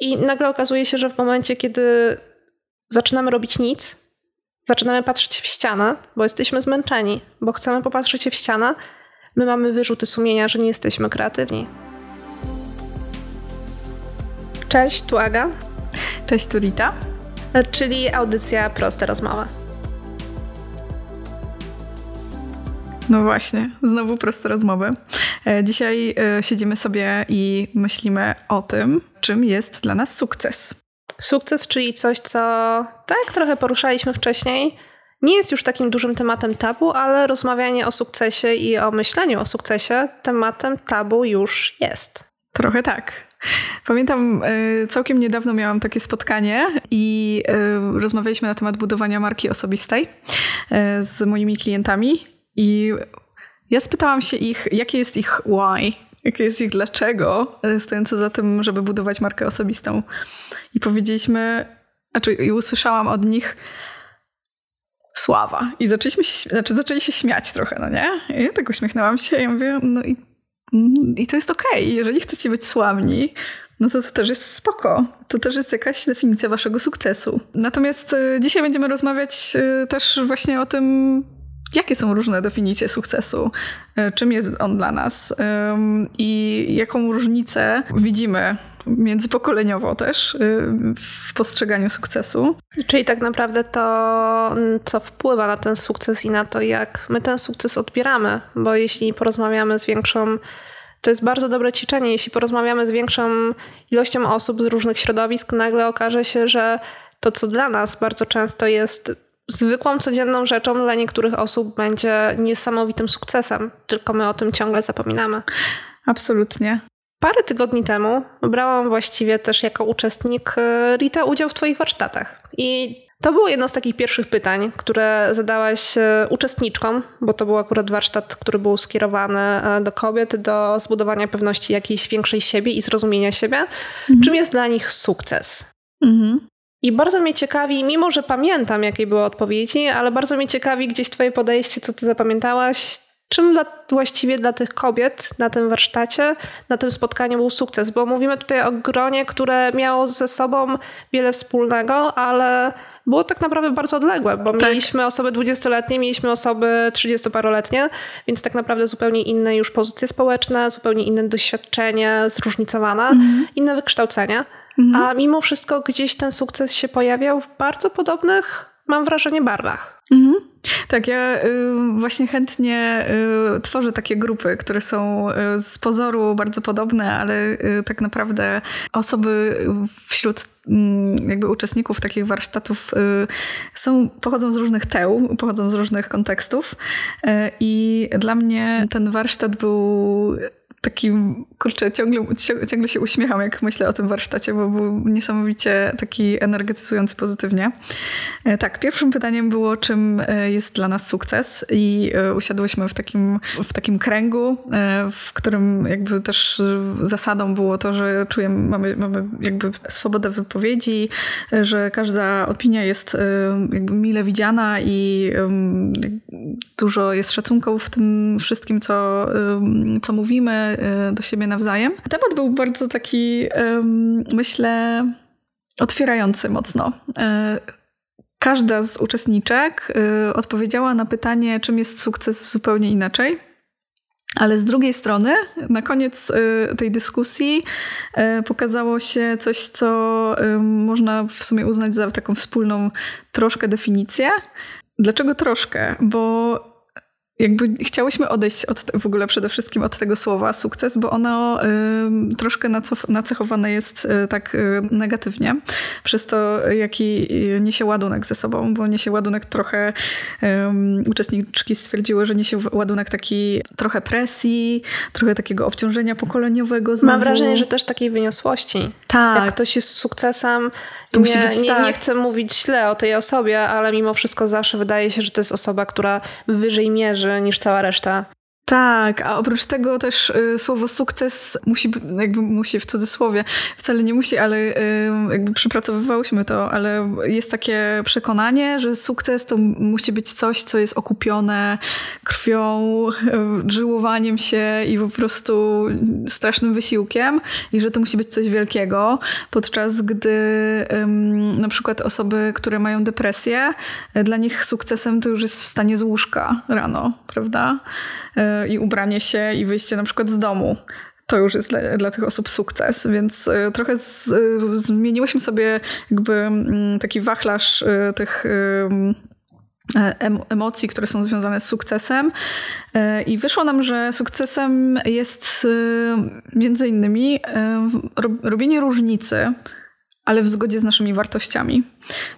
I nagle okazuje się, że w momencie, kiedy zaczynamy robić nic, zaczynamy patrzeć w ścianę, bo jesteśmy zmęczeni, bo chcemy popatrzeć w ścianę, my mamy wyrzuty sumienia, że nie jesteśmy kreatywni. Cześć, tu Aga. Cześć, tu Rita. Czyli audycja Proste Rozmowy. No właśnie, znowu proste rozmowy. E, dzisiaj e, siedzimy sobie i myślimy o tym, czym jest dla nas sukces. Sukces, czyli coś, co tak trochę poruszaliśmy wcześniej, nie jest już takim dużym tematem tabu, ale rozmawianie o sukcesie i o myśleniu o sukcesie tematem tabu już jest. Trochę tak. Pamiętam, e, całkiem niedawno miałam takie spotkanie i rozmawialiśmy na temat budowania marki osobistej z moimi klientami. I ja spytałam się ich, jakie jest ich why, jakie jest ich dlaczego e, stojące za tym, żeby budować markę osobistą. I powiedzieliśmy, znaczy i usłyszałam od nich sława. I zaczęliśmy się, znaczy zaczęli się śmiać trochę, no nie? I ja tak uśmiechnęłam się i ja mówię, no i, i to jest okej. Okay. Jeżeli chcecie być sławni, no to, to też jest spoko. To też jest jakaś definicja waszego sukcesu. Natomiast e, dzisiaj będziemy rozmawiać e, też właśnie o tym, jakie są różne definicje sukcesu, e, czym jest on dla nas i jaką różnicę widzimy międzypokoleniowo też e, w postrzeganiu sukcesu. Czyli tak naprawdę to, co wpływa na ten sukces i na to, jak my ten sukces odbieramy, bo jeśli porozmawiamy z większą to jest bardzo dobre ćwiczenie. Jeśli porozmawiamy z większą ilością osób z różnych środowisk, nagle okaże się, że to, co dla nas bardzo często jest zwykłą, codzienną rzeczą dla niektórych osób będzie niesamowitym sukcesem, tylko my o tym ciągle zapominamy. Absolutnie. Parę tygodni temu brałam właściwie też jako uczestnik e, Rita udział w Twoich warsztatach. I to było jedno z takich pierwszych pytań, które zadałaś e, uczestniczkom, bo to był akurat warsztat, który był skierowany e, do kobiet, do zbudowania pewności jakiejś większej siebie i zrozumienia siebie. Mhm. Czym jest dla nich sukces? Mhm. I bardzo mnie ciekawi, mimo że pamiętam, jakie były odpowiedzi, ale bardzo mnie ciekawi gdzieś Twoje podejście, co Ty zapamiętałaś. Czym dla, właściwie dla tych kobiet na tym warsztacie, na tym spotkaniu był sukces? Bo mówimy tutaj o gronie, które miało ze sobą wiele wspólnego, ale było tak naprawdę bardzo odległe, bo tak. mieliśmy osoby dwudziestoletnie, mieliśmy osoby trzydziestoparoletnie, więc tak naprawdę zupełnie inne już pozycje społeczne, zupełnie inne doświadczenie, zróżnicowane, mhm. inne wykształcenie. Mhm. A mimo wszystko gdzieś ten sukces się pojawiał w bardzo podobnych, mam wrażenie, barwach. Mhm. Tak, ja y, właśnie chętnie y, tworzę takie grupy, które są y, z pozoru bardzo podobne, ale tak naprawdę osoby wśród mm, jakby uczestników takich warsztatów są, pochodzą z różnych teł, pochodzą z różnych kontekstów i dla mnie ten warsztat był takim, kurczę, ciągle, ciągle się uśmiecham, jak myślę o tym warsztacie, bo był niesamowicie taki energetyzujący pozytywnie. E, tak, pierwszym pytaniem było, czym e, jest dla nas sukces i e, usiadłyśmy w takim, w takim kręgu, w którym jakby też zasadą było to, że czujemy, mamy, mamy jakby swobodę wypowiedzi, że każda opinia jest jakby mile widziana i dużo jest szacunku w tym wszystkim, co, co mówimy, Y, do siebie nawzajem. Temat był bardzo taki, myślę, otwierający mocno. Y, każda z uczestniczek y, odpowiedziała na pytanie, czym jest sukces zupełnie inaczej. Ale z drugiej strony, na koniec tej dyskusji pokazało się coś, co można w sumie uznać za taką wspólną troszkę definicję. Dlaczego troszkę? Bo jakby chciałyśmy odejść od, w ogóle przede wszystkim od tego słowa sukces, bo ono y, troszkę nacechowane jest y, tak y, negatywnie przez to, jaki niesie ładunek ze sobą, bo niesie ładunek trochę, uczestniczki stwierdziły, że niesie ładunek taki trochę presji, trochę takiego obciążenia pokoleniowego znowu. Mam wrażenie, że też takiej wyniosłości. Tak. Jak ktoś jest sukcesem, to nie, być, nie, tak. nie chcę mówić źle o tej osobie, ale mimo wszystko zawsze wydaje się, że to jest osoba, która wyżej mierzy niż cała reszta. Tak, a oprócz tego też y, słowo sukces musi, jakby musi w cudzysłowie, wcale nie musi, ale y, jakby przypracowywałyśmy to, ale jest takie przekonanie, że sukces to musi być coś, co jest okupione krwią, y, żyłowaniem się i po prostu strasznym wysiłkiem i że to musi być coś wielkiego, podczas gdy na przykład osoby, które mają depresję, dla nich sukcesem to już jest wstanie z łóżka rano, prawda? I ubranie się i wyjście na przykład z domu. To już jest dla, dla tych osób sukces, więc e, trochę z, e, zmieniłyśmy sobie jakby mm, taki wachlarz e, tych emocji, które są związane z sukcesem. I wyszło nam, że sukcesem jest między innymi robienie różnicy ale w zgodzie z naszymi wartościami.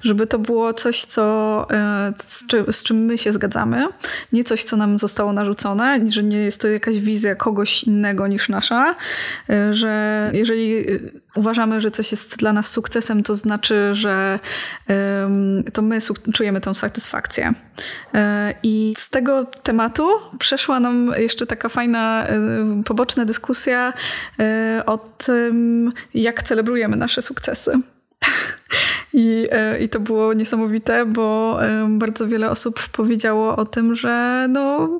Żeby to było coś, co, e, z, z, czym my się zgadzamy, nie coś, co nam zostało narzucone, że nie jest to jakaś wizja kogoś innego niż nasza, e, że jeżeli e, uważamy, że coś jest dla nas sukcesem, to znaczy, że to my czujemy tą satysfakcję. I z tego tematu przeszła nam jeszcze taka fajna, poboczna dyskusja o tym, jak celebrujemy nasze sukcesy. I, e, I to było niesamowite, bo e, bardzo wiele osób powiedziało o tym, że no,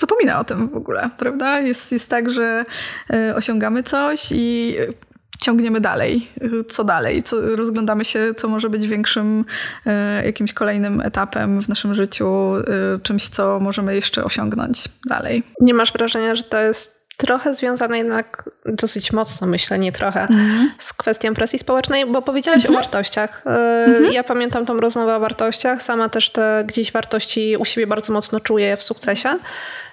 zapomina o tym w ogóle, prawda? Jest, jest tak, że e, osiągamy coś i ciągniemy dalej. Co dalej? Co, rozglądamy się, co może być większym, jakimś kolejnym etapem w naszym życiu, czymś, co możemy jeszcze osiągnąć dalej. Nie masz wrażenia, że to jest trochę związane jednak dosyć mocno, myślę, nie trochę, mhm. z kwestią presji społecznej, bo powiedziałaś mhm. o wartościach. E, mhm. Ja pamiętam tą rozmowę o wartościach, sama też te gdzieś wartości u siebie bardzo mocno czuję w sukcesie,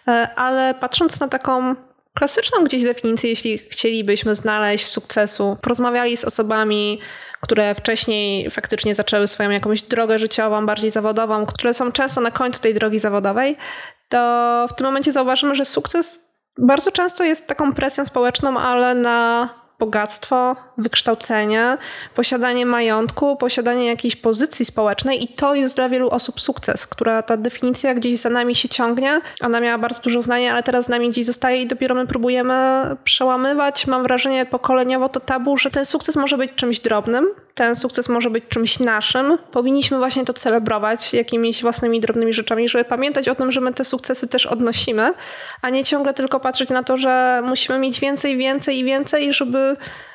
e, ale patrząc na taką klasyczną gdzieś definicję, jeśli chcielibyśmy znaleźć sukcesu, porozmawiali z osobami, które wcześniej faktycznie zaczęły swoją jakąś drogę życiową, bardziej zawodową, które są często na końcu tej drogi zawodowej, to w tym momencie zauważymy, że sukces bardzo często jest taką presją społeczną, ale na bogactwo, wykształcenie, posiadanie majątku, posiadanie jakiejś pozycji społecznej i to jest dla wielu osób sukces, która ta definicja gdzieś za nami się ciągnie. Ona miała bardzo dużo znania, ale teraz z nami gdzieś zostaje i dopiero my próbujemy przełamywać. Mam wrażenie pokoleniowo to tabu, że ten sukces może być czymś drobnym, ten sukces może być czymś naszym. Powinniśmy właśnie to celebrować jakimiś własnymi drobnymi rzeczami, żeby pamiętać o tym, że my te sukcesy też odnosimy, a nie ciągle tylko patrzeć na to, że musimy mieć więcej, więcej i więcej, żeby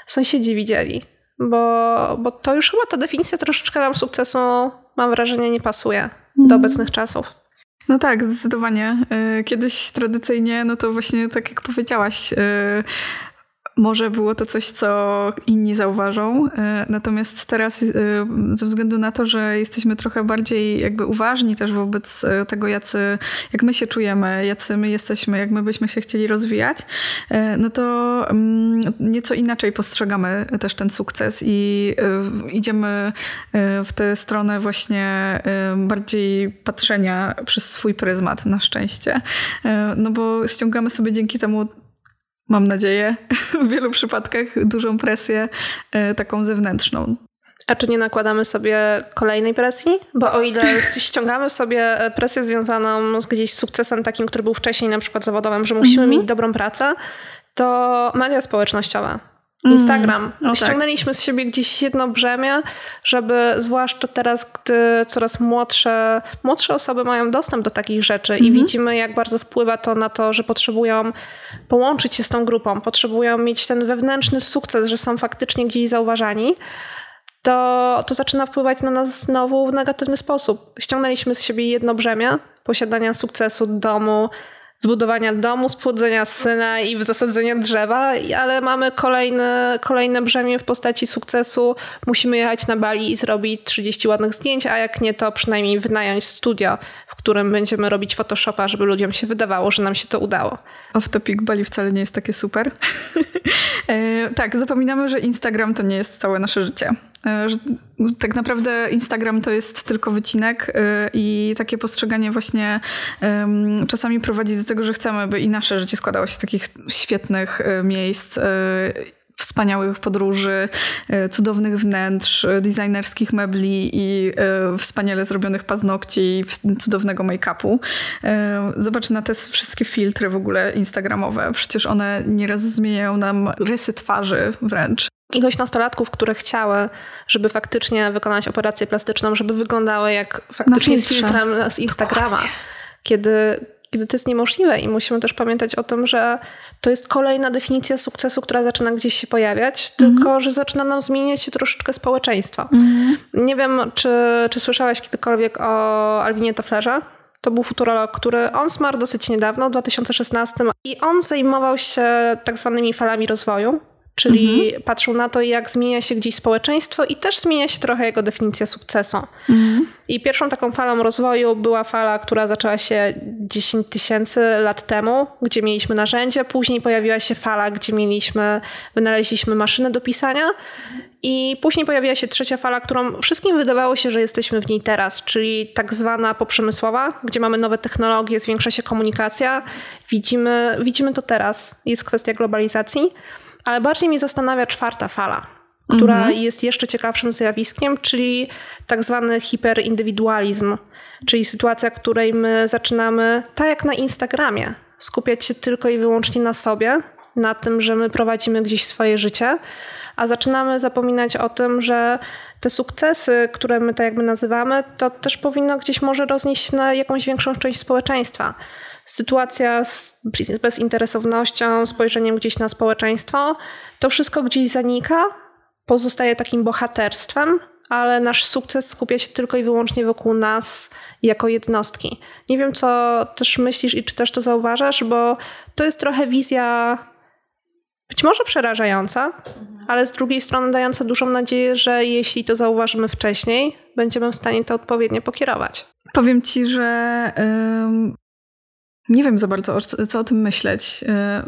sąsiedzi widzieli. Bo, bo to już chyba ta definicja troszeczkę nam sukcesu, mam wrażenie, nie pasuje mm. do mhm. obecnych czasów. No tak, zdecydowanie. Y, kiedyś tradycyjnie, no to właśnie tak jak powiedziałaś, y, może było to coś, co inni zauważą. E, natomiast teraz, e, ze względu na to, że jesteśmy trochę bardziej jakby uważni też wobec e, tego, jacy, jak my się czujemy, jacy my jesteśmy, jak my byśmy się chcieli rozwijać, no to mm, nieco inaczej postrzegamy też ten sukces i idziemy w tę stronę właśnie bardziej patrzenia przez swój pryzmat na szczęście. No bo ściągamy sobie dzięki temu mam nadzieję, w wielu przypadkach dużą presję e, taką zewnętrzną. A czy nie nakładamy sobie kolejnej presji? Bo o ile ściągamy sobie presję związaną z gdzieś sukcesem takim, który był wcześniej na przykład zawodowym, że musimy mm -hmm. mieć dobrą pracę, to media społecznościowe Instagram. Mm, tak. Ściągnęliśmy tak. z siebie gdzieś jedno brzemię, żeby zwłaszcza teraz, gdy coraz młodsze, młodsze osoby mają dostęp do takich rzeczy mm -hmm. i mhm. widzimy, jak bardzo wpływa to na to, że potrzebują połączyć się z tą grupą, potrzebują mieć ten wewnętrzny sukces, że są faktycznie gdzieś zauważani, to, to zaczyna wpływać na nas znowu w negatywny sposób. Ściągnęliśmy z siebie jedno brzemię posiadania sukcesu domu, zbudowania domu, spłodzenia syna i zasadzenia drzewa, ale mamy kolejne, kolejne brzemię w postaci sukcesu. Musimy jechać na Bali i zrobić 30 ładnych zdjęć, a jak nie, to przynajmniej wynająć studio, w którym będziemy robić Photoshopa, żeby ludziom się wydawało, że nam się to udało. Off topic Bali wcale nie jest takie super. e, tak, zapominamy, że Instagram to nie jest całe nasze życie. E, że tak naprawdę Instagram to jest tylko wycinek e, i takie postrzeganie właśnie czasami prowadzi do tego, że chcemy, by i nasze życie składało się z takich świetnych e, miejsc wspaniałych podróży, e, cudownych wnętrz, designerskich mebli i wspaniale zrobionych paznokci, cudownego make-upu. Zobacz na te wszystkie filtry w ogóle instagramowe. Przecież one nieraz zmieniają nam rysy twarzy wręcz ilość nastolatków, które chciały, żeby faktycznie wykonać operację plastyczną, żeby wyglądały jak faktycznie z filtrem z Instagrama. Dokładnie. Kiedy, kiedy to jest niemożliwe i musimy też pamiętać o tym, że to jest kolejna definicja sukcesu, która zaczyna gdzieś się pojawiać, mm -hmm. tylko że zaczyna nam zmieniać się troszeczkę społeczeństwo. Mm -hmm. Nie wiem, czy, czy słyszałaś kiedykolwiek o Alwinie Tofflerze? To był futurolog, który on zmarł dosyć niedawno, w 2016 i on zajmował się tak zwanymi falami rozwoju Czyli mhm. patrzą na to, jak zmienia się gdzieś społeczeństwo i też zmienia się trochę jego definicja sukcesu. Mhm. I pierwszą taką falą rozwoju była fala, która zaczęła się 10 tysięcy lat temu, gdzie mieliśmy narzędzie. Później pojawiła się fala, gdzie mieliśmy, wynaleźliśmy maszynę do pisania. I później pojawiła się trzecia fala, którą wszystkim wydawało się, że jesteśmy w niej teraz, czyli tak zwana poprzemysłowa, gdzie mamy nowe technologie, zwiększa się komunikacja. Widzimy, widzimy to teraz. Jest kwestia globalizacji. Ale bardziej mnie zastanawia czwarta fala, która mhm. jest jeszcze ciekawszym zjawiskiem, czyli tak zwany hiperindywidualizm, czyli sytuacja, w której my zaczynamy, tak jak na Instagramie, skupiać się tylko i wyłącznie na sobie, na tym, że my prowadzimy gdzieś swoje życie, a zaczynamy zapominać o tym, że te sukcesy, które my tak jakby nazywamy, to też powinno gdzieś może roznieść na jakąś większą część społeczeństwa sytuacja z bezinteresownością, spojrzeniem gdzieś na społeczeństwo, to wszystko gdzieś zanika, pozostaje takim bohaterstwem, ale nasz sukces skupia się tylko i wyłącznie wokół nas jako jednostki. Nie wiem, co też myślisz i czy też to zauważasz, bo to jest trochę wizja być może przerażająca, ale z drugiej strony dająca dużą nadzieję, że jeśli to zauważymy wcześniej, będziemy w stanie to odpowiednio pokierować. Powiem ci, że nie wiem za bardzo, co o tym myśleć. E,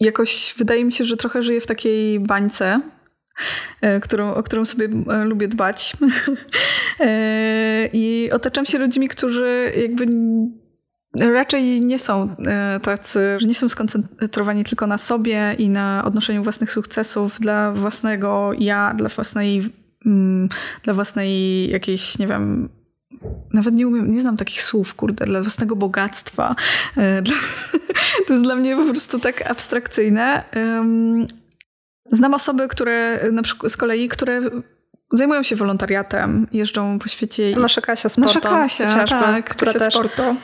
jakoś wydaje mi się, że trochę żyję w takiej bańce, e, którą, o którą sobie e, lubię dbać. I otaczam się ludźmi, którzy jakby raczej nie są tacy, że nie są skoncentrowani tylko na sobie i na odnoszeniu własnych sukcesów dla własnego ja, dla własnej, dla własnej jakiejś, nie wiem, nawet nie umiem, nie znam takich słów, kurde, dla własnego bogactwa. E, dla, to jest dla mnie po prostu tak abstrakcyjne. Znam osoby, które na przykład z kolei, które zajmują się wolontariatem, jeżdżą po świecie. Nasza Kasia Sporto. Nasza Kasia, tak, która Kasia też, Sporto.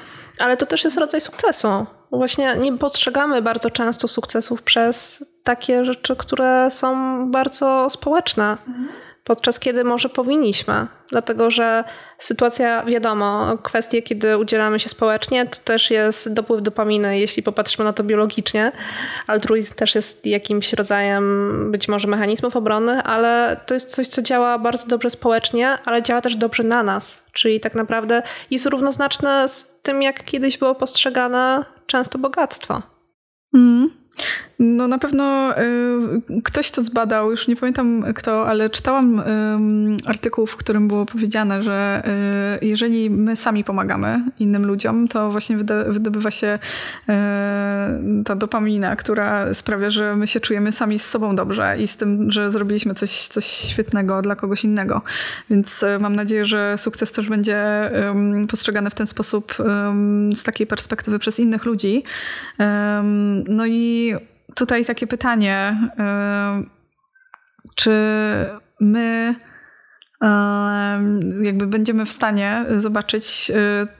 Ale to też jest rodzaj sukcesu. Właśnie nie postrzegamy bardzo często sukcesów przez takie rzeczy, które są bardzo społeczne. Mhm podczas kiedy może powinniśmy, dlatego że sytuacja, wiadomo, kwestie, kiedy udzielamy się społecznie, to też jest dopływ dopaminy, jeśli popatrzymy na to biologicznie. Altruizm też jest jakimś rodzajem być może mechanizmów obrony, ale to jest coś, co działa bardzo dobrze społecznie, ale działa też dobrze na nas, czyli tak naprawdę jest równoznaczne z tym, jak kiedyś było postrzegane często bogactwo. Mm. No na pewno y, ktoś to zbadał, już nie pamiętam kto, ale czytałam artykuł, w którym było powiedziane, że y, jeżeli my sami pomagamy innym ludziom, to właśnie wydobywa się y, ta dopamina, która sprawia, że my się czujemy sami z sobą dobrze i z tym, że zrobiliśmy coś, coś świetnego dla kogoś innego. Więc mam nadzieję, że sukces też będzie postrzegany w ten sposób z takiej perspektywy przez innych ludzi. No i tutaj takie pytanie, y, czy my y, jakby będziemy w stanie zobaczyć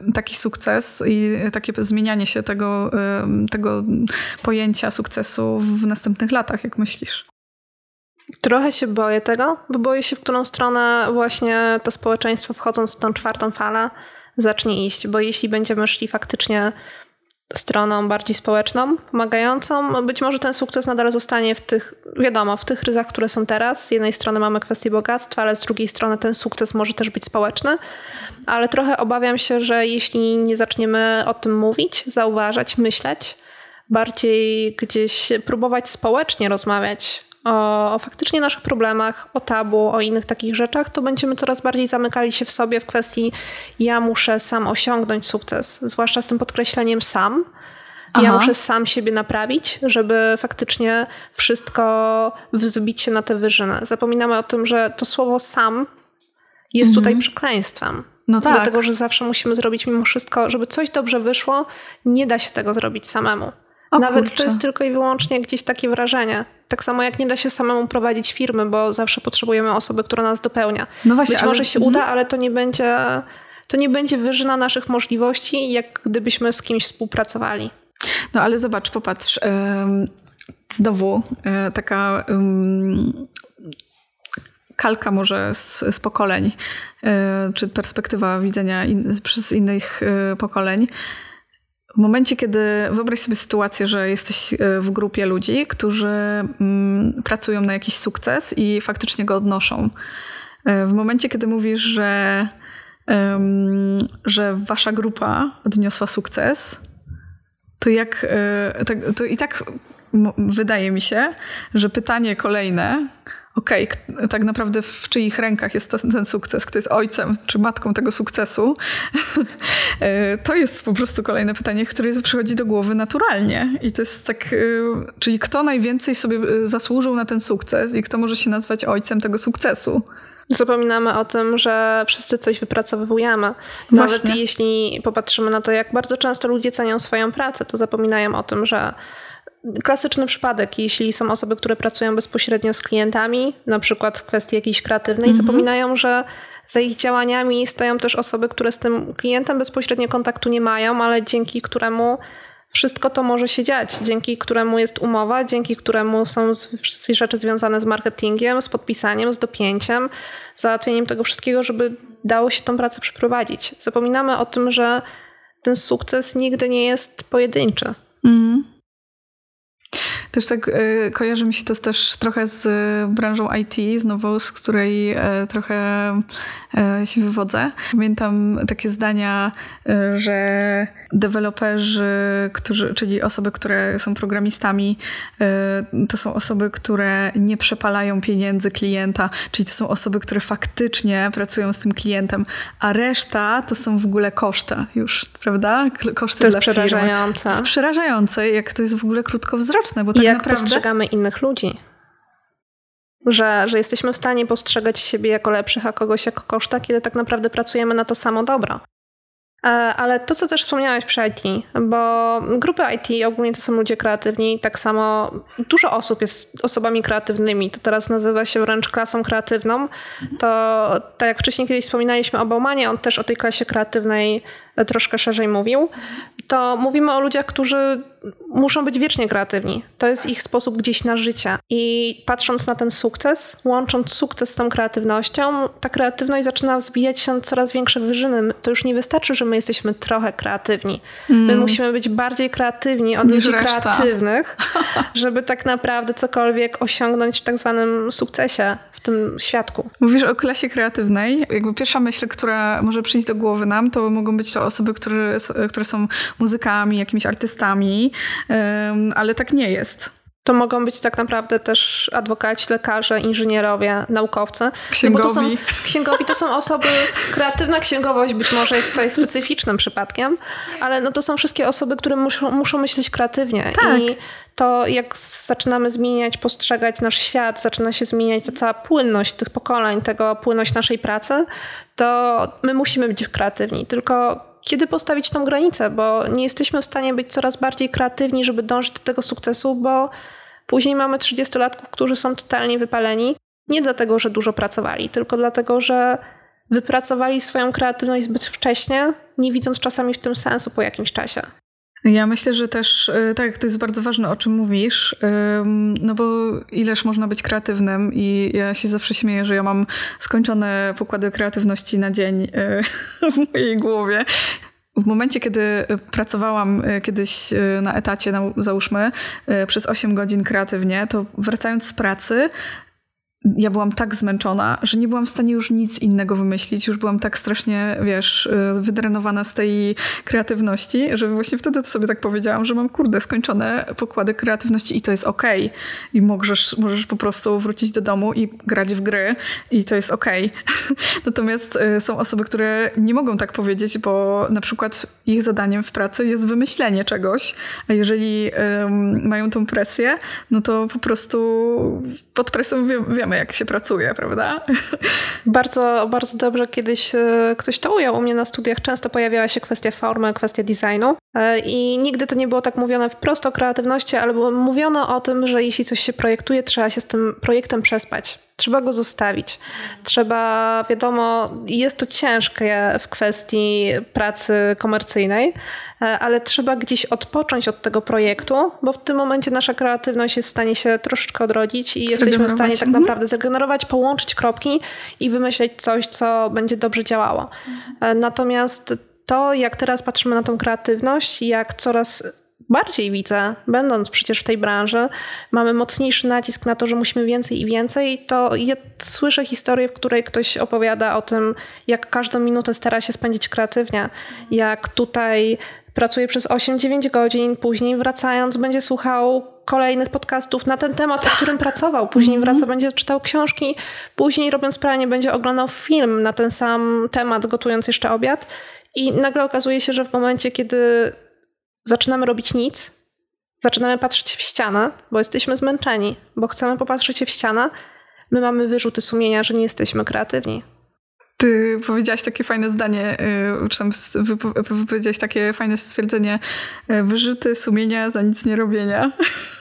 y, taki sukces i takie zmienianie się tego, tego pojęcia sukcesu w następnych latach, jak myślisz? Trochę się boję tego, bo boję się, w którą stronę właśnie to społeczeństwo wchodząc w tą czwartą falę zacznie iść, bo jeśli będziemy szli faktycznie stroną bardziej społeczną, pomagającą. Być może ten sukces nadal zostanie w tych, wiadomo, w tych ryzach, które są teraz. Z jednej strony mamy kwestię bogactwa, ale z drugiej strony ten sukces może też być społeczny. Ale trochę obawiam się, że jeśli nie zaczniemy o tym mówić, zauważać, myśleć, bardziej gdzieś próbować społecznie rozmawiać o, o, faktycznie naszych problemach, o tabu, o innych takich rzeczach, to będziemy coraz bardziej zamykali się w sobie w kwestii ja muszę sam osiągnąć sukces, zwłaszcza z tym podkreśleniem sam, Aha. Ja muszę sam siebie naprawić, żeby faktycznie wszystko wzbić się na te wyżyny. Zapominamy o tym, że to słowo sam jest mhm. tutaj przekleństwem. No tak. Dlatego, że zawsze musimy zrobić mimo wszystko, żeby coś dobrze wyszło, nie da się tego zrobić samemu. O, Nawet kurczę. to jest tylko i wyłącznie gdzieś takie wrażenie. Tak samo jak nie da się samemu prowadzić firmy, bo zawsze potrzebujemy osoby, która nas dopełnia. No właśnie, Być ale... może się mhm. uda, ale to nie będzie to nie będzie wyżyna naszych możliwości, jak gdybyśmy z kimś współpracowali. No ale zobacz, popatrz. Znowu e, taka kalka może z, z pokoleń, e, czy perspektywa widzenia in, przez innych e, pokoleń. W momencie, kiedy wyobraź sobie sytuację, że jesteś w grupie ludzi, którzy mm, pracują na jakiś sukces i faktycznie go odnoszą. W momencie, kiedy mówisz, że że wasza grupa odniosła sukces, to jak, e, tak, to i tak wydaje mi się, że pytanie kolejne, okej, okay, tak naprawdę w czyich rękach jest ten, ten, sukces, kto jest ojcem czy matką tego sukcesu, e, to jest po prostu kolejne pytanie, które przychodzi do głowy naturalnie. I to jest tak, e, czyli kto najwięcej sobie zasłużył na ten sukces i kto może się nazwać ojcem tego sukcesu. Zapominamy o tym, że wszyscy coś wypracowujemy. Nawet Właśnie. jeśli popatrzymy na to, jak bardzo często ludzie cenią swoją pracę, to zapominają o tym, że klasyczny przypadek, jeśli są osoby, które pracują bezpośrednio z klientami, na przykład w kwestii jakiejś kreatywnej, mhm. zapominają, że za ich działaniami stoją też osoby, które z tym klientem bezpośrednio kontaktu nie mają, ale dzięki któremu wszystko to może się dziać, dzięki któremu jest umowa, dzięki któremu są rzeczy związane z marketingiem, z podpisaniem, z dopięciem, załatwieniem tego wszystkiego, żeby dało się tą pracę przeprowadzić. Zapominamy o tym, że ten sukces nigdy nie jest pojedynczy. Mm. Też tak y, kojarzy mi się to też trochę z branżą IT, znowu z której y, trochę y, się wywodzę. Pamiętam takie zdania, że deweloperzy, którzy, czyli osoby, które są programistami, to są osoby, które nie przepalają pieniędzy klienta, czyli to są osoby, które faktycznie pracują z tym klientem, a reszta to są w ogóle koszty już, prawda? Koszty to jest przerażające. To jest przerażające, jak to jest w ogóle krótkowzroczne, bo tak jak naprawdę... postrzegamy innych ludzi. Że, że jesteśmy w stanie postrzegać siebie jako lepszych, a kogoś jako koszta, kiedy tak naprawdę pracujemy na to samo dobro. E, ale to, co też wspomniałeś przy IT, bo grupy IT ogólnie to są ludzie kreatywni, tak samo dużo osób jest osobami kreatywnymi, to teraz nazywa się wręcz klasą kreatywną. To tak jak wcześniej kiedyś wspominaliśmy o Baumanie, on też o tej klasie kreatywnej troszkę szerzej mówił, to mówimy o ludziach, którzy muszą być wiecznie kreatywni. To jest ich sposób gdzieś na życie. I patrząc na ten sukces, łącząc sukces z tą kreatywnością, ta kreatywność zaczyna wzbijać się coraz większe wyżyny. To już nie wystarczy, że my jesteśmy trochę kreatywni. Mm. My musimy być bardziej kreatywni od Niż ludzi reszta. kreatywnych, żeby tak naprawdę cokolwiek osiągnąć w tak zwanym sukcesie w tym świadku. Mówisz o klasie kreatywnej. Jakby pierwsza myśl, która może przyjść do głowy nam, to mogą być to osoby, które, które są muzykami, jakimiś artystami, ale tak nie jest. To mogą być tak naprawdę też adwokaci, lekarze, inżynierowie, naukowcy. Księgowi. No to są, księgowi to są osoby, kreatywna księgowość być może jest tutaj specyficznym przypadkiem, ale no to są wszystkie osoby, które muszą, muszą myśleć kreatywnie. Tak. I to jak zaczynamy zmieniać, postrzegać nasz świat, zaczyna się zmieniać ta cała płynność tych pokoleń, tego płynność naszej pracy, to my musimy być kreatywni. Tylko kiedy postawić tą granicę, bo nie jesteśmy w stanie być coraz bardziej kreatywni, żeby dążyć do tego sukcesu, bo później mamy 30-latków, którzy są totalnie wypaleni. Nie dlatego, że dużo pracowali, tylko dlatego, że wypracowali swoją kreatywność zbyt wcześnie, nie widząc czasami w tym sensu po jakimś czasie. Ja myślę, że też y, tak, to jest bardzo ważne, o czym mówisz, no bo ileż można być kreatywnym i ja się zawsze śmieję, że ja mam skończone pokłady kreatywności na dzień y, w mojej głowie. W momencie, kiedy pracowałam y, kiedyś na etacie, załóżmy, przez 8 godzin kreatywnie, to wracając z pracy, ja byłam tak zmęczona, że nie byłam w stanie już nic innego wymyślić. Już byłam tak strasznie, wiesz, y, wydrenowana z tej kreatywności, że właśnie wtedy sobie tak powiedziałam, że mam kurde skończone pokłady kreatywności i to jest okej. Okay. I możesz, możesz po prostu wrócić do domu i grać w gry i to jest okej. Okay. Natomiast y, są osoby, które nie mogą tak powiedzieć, bo na przykład ich zadaniem w pracy jest wymyślenie czegoś, a jeżeli um, mają tą presję, no to po prostu pod presją wie, wiemy, jak się pracuje, prawda? Bardzo, bardzo dobrze kiedyś e, ktoś to ujął u mnie na studiach. Często pojawiała się kwestia formy, kwestia designu e, i nigdy to nie było tak mówione wprost o kreatywności, ale mówiono o tym, że jeśli coś się projektuje, trzeba się z tym projektem przespać. Trzeba go zostawić. Trzeba, wiadomo, jest to ciężkie w kwestii pracy komercyjnej, ale trzeba gdzieś odpocząć od tego projektu, bo w tym momencie nasza kreatywność jest w stanie się troszeczkę odrodzić i jesteśmy w stanie tak mhm. naprawdę zregenerować, połączyć kropki i wymyśleć coś, co będzie dobrze działało. E, natomiast to, jak teraz patrzymy na tą kreatywność, jak coraz bardziej widzę, będąc przecież w tej branży, mamy mocniejszy nacisk na to, że musimy więcej i więcej, to ja słyszę historię, w której ktoś opowiada o tym, jak każdą minutę stara się spędzić kreatywnie, jak tutaj pracuje przez 8-9 godzin, później wracając będzie słuchał kolejnych podcastów na ten temat, o którym pracował. Później mhm. wraca, będzie czytał książki, później robiąc pranie będzie oglądał film na ten sam temat, gotując jeszcze obiad. I nagle okazuje się, że w momencie, kiedy zaczynamy robić nic, zaczynamy patrzeć w ścianę, bo jesteśmy zmęczeni, bo chcemy popatrzeć się w ścianę, my mamy wyrzuty sumienia, że nie jesteśmy kreatywni. Ty powiedziałaś takie fajne zdanie, y, czy tam wypowiedziałaś takie fajne stwierdzenie, y, wyrzuty sumienia za nic nie robienia.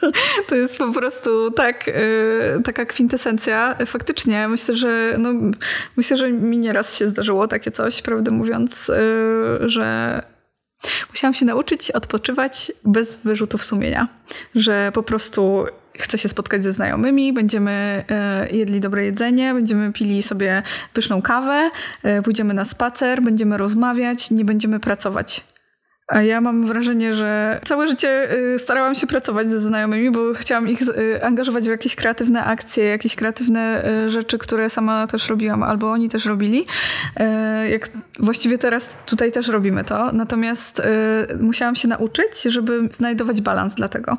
To jest po prostu tak, y, taka kwintesencja. Faktycznie myślę, że no, myślę, że mi nieraz się zdarzyło takie coś, prawdę mówiąc, że Musiałam się nauczyć odpoczywać bez wyrzutów sumienia, że po prostu chcę się spotkać ze znajomymi, będziemy e, jedli dobre jedzenie, będziemy pili sobie pyszną kawę, e, pójdziemy na spacer, będziemy rozmawiać, nie będziemy pracować. A ja mam wrażenie, że całe życie y, starałam się pracować ze znajomymi, bo chciałam ich y, angażować w jakieś kreatywne akcje, jakieś kreatywne y, rzeczy, które sama też robiłam, albo oni też robili. Jak właściwie teraz tutaj też robimy to. Natomiast musiałam się nauczyć, żeby znajdować balans dla tego.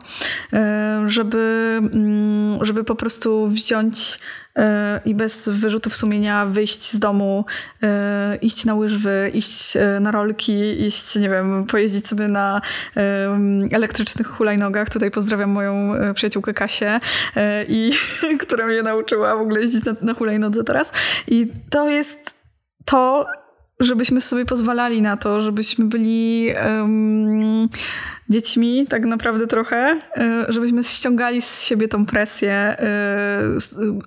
Żeby, mm, żeby po prostu wziąć i bez wyrzutów sumienia wyjść z domu, e, iść na łyżwy, iść e, na rolki, iść, nie wiem, pojeździć sobie na elektrycznych hulajnogach. Tutaj pozdrawiam moją e, przyjaciółkę Kasię, i, która mnie nauczyła w ogóle jeździć na, na hulajnodze teraz. I to jest to, żebyśmy sobie pozwalali na to, żebyśmy byli um, dziećmi tak naprawdę trochę, e, żebyśmy ściągali z siebie tą presję e,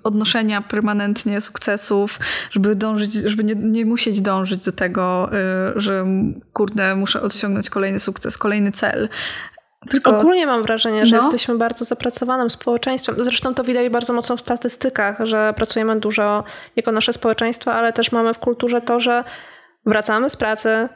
odnoszenia permanentnie sukcesów, żeby dążyć, żeby nie, nie musieć dążyć do tego, e, że kurde, muszę osiągnąć kolejny sukces, kolejny cel. Tylko... Ogólnie mam wrażenie, że no. jesteśmy bardzo zapracowanym społeczeństwem. Zresztą to widać bardzo mocno w statystykach, że pracujemy dużo jako nasze społeczeństwo, ale też mamy w kulturze to, że wracamy z pracy,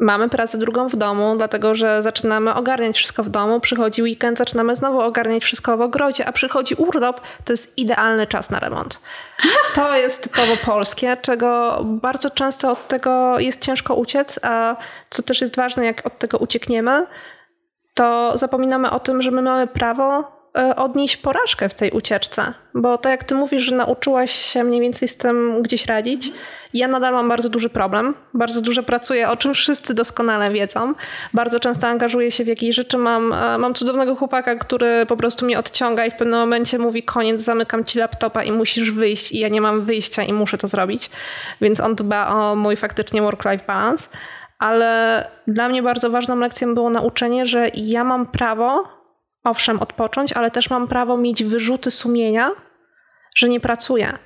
mamy pracę drugą w domu, dlatego że zaczynamy ogarniać wszystko w domu, przychodzi weekend, zaczynamy znowu ogarniać wszystko w ogrodzie, a przychodzi urlop, to jest idealny czas na remont. To jest typowo polskie, czego bardzo często od tego jest ciężko uciec, a co też jest ważne, jak od tego uciekniemy, to zapominamy o tym, że my mamy prawo odnieść porażkę w tej ucieczce, bo to jak ty mówisz, że nauczyłaś się mniej więcej z tym gdzieś radzić, ja nadal mam bardzo duży problem, bardzo dużo pracuję, o czym wszyscy doskonale wiedzą. Bardzo często angażuję się w jakieś rzeczy. Mam, e, mam cudownego chłopaka, który po prostu mnie odciąga i w pewnym momencie mówi koniec, zamykam ci laptopa i musisz wyjść i ja nie mam wyjścia i muszę to zrobić. Więc on dba o mój faktycznie work-life balance. Ale dla mnie bardzo ważną lekcją było nauczenie, że ja mam prawo owszem, odpocząć, ale też mam prawo mieć wyrzuty sumienia, że nie pracuję.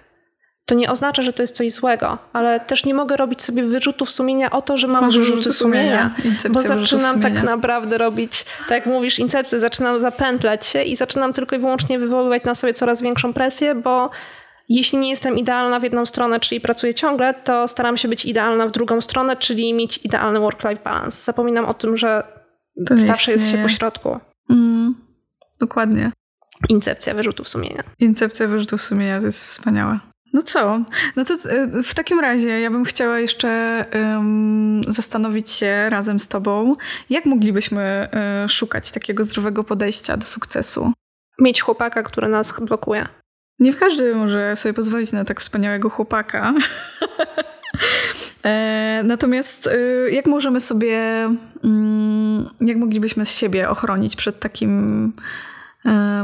To nie oznacza, że to jest coś złego, ale też nie mogę robić sobie wyrzutów sumienia o to, że mam Masz wyrzuty sumienia, bo zaczynam tak naprawdę robić, tak jak mówisz, incepcję, zaczynam zapętlać się i zaczynam tylko i wyłącznie wywoływać na sobie coraz większą presję, bo jeśli nie jestem idealna w jedną stronę, czyli pracuję ciągle, to staram się być idealna w drugą stronę, czyli mieć idealny work-life balance. Zapominam o tym, że to zawsze jest się po środku. Mm. Dokładnie. Incepcja wyrzutów sumienia. Incepcja wyrzutów sumienia to jest wspaniałe. No co? No to e, w takim razie ja bym chciała jeszcze um, zastanowić się razem z Tobą, jak moglibyśmy um, szukać takiego zdrowego podejścia do sukcesu. Mieć chłopaka, który nas blokuje. Nie każdy może sobie pozwolić na tak wspaniałego chłopaka. E, natomiast jak możemy sobie, mm, jak moglibyśmy siebie ochronić przed takim,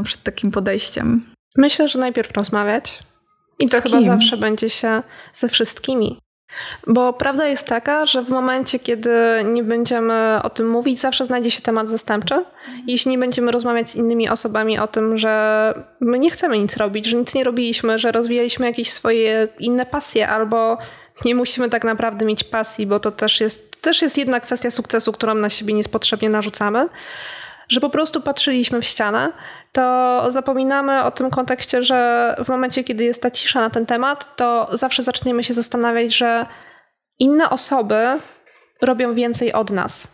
przed takim podejściem? Myślę, że najpierw rozmawiać i to chyba zawsze będzie się ze wszystkimi. Bo prawda jest taka, że w momencie, kiedy nie będziemy o tym mówić, zawsze znajdzie się temat zastępczy. Mhm. Jeśli nie będziemy rozmawiać z innymi osobami o tym, że my nie chcemy nic robić, że nic nie robiliśmy, że rozwijaliśmy jakieś swoje inne pasje, albo nie musimy tak naprawdę mieć pasji, bo to też jest, też jest jedna kwestia sukcesu, którą na siebie niespotrzebnie narzucamy że po prostu patrzyliśmy w ścianę, to zapominamy o tym kontekście, że w momencie, kiedy jest ta cisza na ten temat, to zawsze zaczniemy się zastanawiać, że inne osoby robią więcej od nas.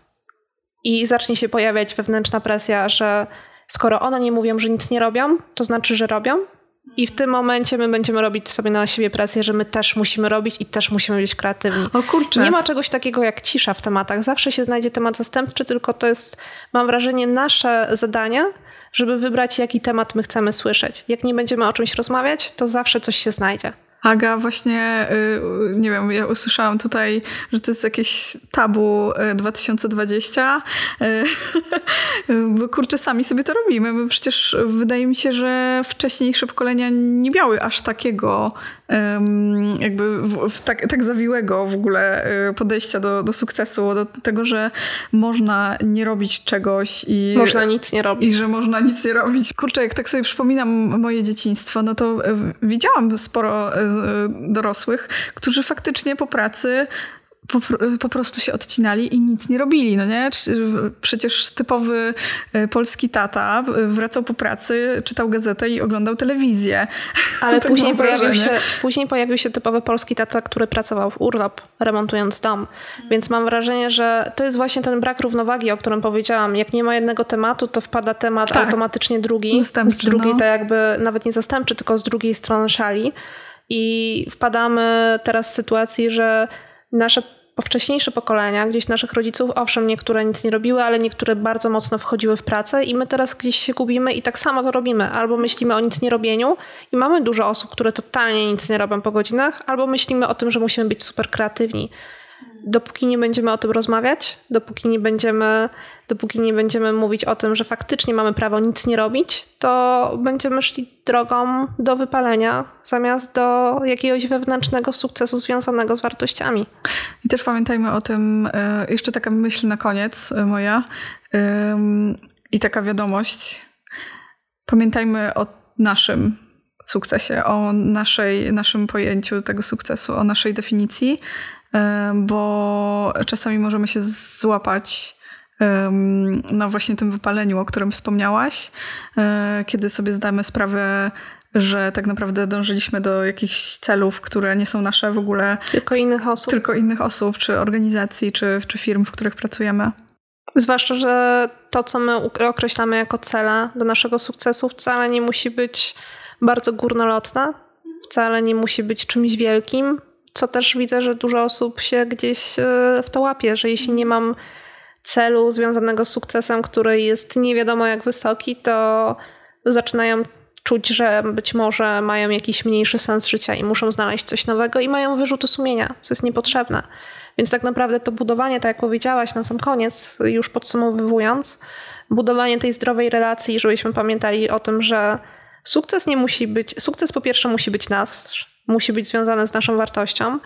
I zacznie się pojawiać wewnętrzna presja, że skoro one nie mówią, że nic nie robią, to znaczy, że robią. I w tym momencie my będziemy robić sobie na siebie presję, że my też musimy robić i też musimy być kreatywni. O kurczę. Nie ma czegoś takiego jak cisza w tematach. Zawsze się znajdzie temat zastępczy, tylko to jest, mam wrażenie, nasze zadanie, żeby wybrać, jaki temat my chcemy słyszeć. Jak nie będziemy o czymś rozmawiać, to zawsze coś się znajdzie. Aga, właśnie, y, nie wiem, ja usłyszałam tutaj, że to jest jakieś tabu 2020, y, y, bo kurczę, sami sobie to robimy. My przecież wydaje mi się, że wcześniejsze pokolenia nie miały aż takiego jakby w, w tak, tak zawiłego w ogóle podejścia do, do sukcesu, do tego, że można nie robić czegoś i... Można nic nie robić. I że można nic nie robić. Kurczę, jak tak sobie przypominam moje dzieciństwo, no to widziałam sporo dorosłych, którzy faktycznie po pracy po, po, prostu się odcinali i nic nie robili, no nie? Przecież typowy e, polski tata wracał po pracy, czytał gazetę i oglądał telewizję. Ale tak później, pojawił się, później pojawił się typowy polski tata, który pracował w urlop, remontując dom. Więc mam wrażenie, że to jest właśnie ten brak równowagi, o którym powiedziałam. Jak nie ma jednego tematu, to wpada temat tak. automatycznie drugi. Zastępczy, z drugiej, no. tak jakby nawet nie zastępczy, tylko z drugiej strony szali. I wpadamy teraz w sytuację, że nasze wcześniejsze pokolenia, gdzieś naszych rodziców, owszem, niektóre nic nie robiły, ale niektóre bardzo mocno wchodziły w pracę i my teraz gdzieś się gubimy i tak samo to robimy. Albo myślimy o nic nie robieniu i mamy dużo osób, które totalnie nic nie robią po godzinach, albo myślimy o tym, że musimy być super kreatywni dopóki nie będziemy o tym rozmawiać, dopóki nie będziemy, dopóki nie będziemy mówić o tym, że faktycznie mamy prawo nic nie robić, to będziemy szli drogą do wypalenia zamiast do jakiegoś wewnętrznego sukcesu związanego z wartościami. I też pamiętajmy o tym, e, jeszcze taka myśl na koniec e, moja i taka wiadomość. Pamiętajmy o naszym sukcesie, o naszej, naszym pojęciu tego sukcesu, o naszej definicji, bo czasami możemy się złapać na właśnie tym wypaleniu, o którym wspomniałaś, e, kiedy sobie zdamy sprawę, że tak naprawdę dążyliśmy do jakichś celów, które nie są nasze w ogóle. Tylko innych osób. Tylko innych osób, czy organizacji, czy, czy firm, w których pracujemy. Zwłaszcza, że to, co my określamy jako cele do naszego sukcesu, wcale nie musi być bardzo górnolotne, wcale nie musi być czymś wielkim, co też widzę, że dużo osób się gdzieś e, w to łapie, że jeśli nie mam celu związanego z sukcesem, który jest nie wiadomo jak wysoki, to zaczynają czuć, że być może mają jakiś mniejszy sens życia i muszą znaleźć coś nowego i mają wyrzuty sumienia, co jest niepotrzebne. Więc tak naprawdę to budowanie, tak jak powiedziałaś na sam koniec, już podsumowując, budowanie tej zdrowej relacji, żebyśmy pamiętali o tym, że sukces nie musi być, sukces po pierwsze musi być nasz, musi być związane z naszą wartością,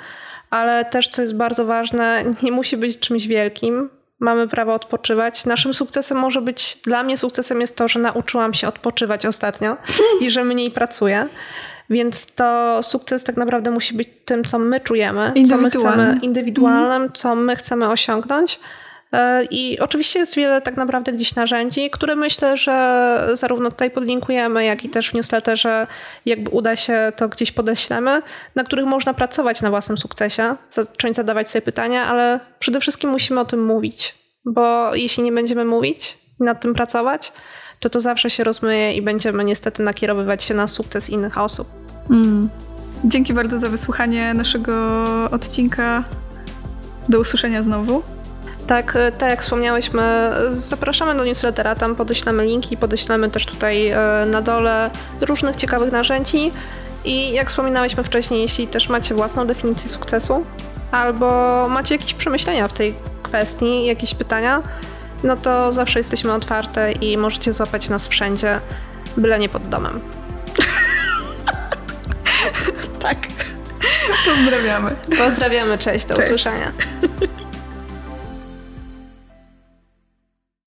ale też, co jest bardzo ważne, nie musi być czymś wielkim. Mamy prawo odpoczywać. Naszym sukcesem może być, dla mnie sukcesem jest to, że nauczyłam się odpoczywać ostatnio i że mniej pracuję. Więc to sukces tak naprawdę musi być tym, co my czujemy, co my chcemy, indywidualnym, mhm. co my chcemy osiągnąć. E, I oczywiście jest wiele tak naprawdę gdzieś narzędzi, które myślę, że zarówno tutaj podlinkujemy, jak i też w newsletterze, jakby uda się, to gdzieś podeślemy, na których można pracować na własnym sukcesie, zacząć zadawać sobie pytania, ale przede wszystkim musimy o tym mówić, bo jeśli nie będziemy mówić i nad tym pracować, to to zawsze się rozmyje i będziemy niestety nakierowywać się na sukces innych osób. Mm. Dzięki bardzo za wysłuchanie naszego odcinka. Do usłyszenia znowu. Tak, e, tak jak wspomniałyśmy, zapraszamy do newslettera, tam podeślemy linki, podeślemy też tutaj e, na dole różnych ciekawych narzędzi. I jak wspominałyśmy wcześniej, jeśli też macie własną definicję sukcesu, albo macie jakieś przemyślenia w tej kwestii, jakieś pytania, no to zawsze jesteśmy otwarte i możecie złapać nas wszędzie, byle nie pod domem. tak. Pozdrawiamy. Pozdrawiamy, cześć, do cześć. usłyszenia.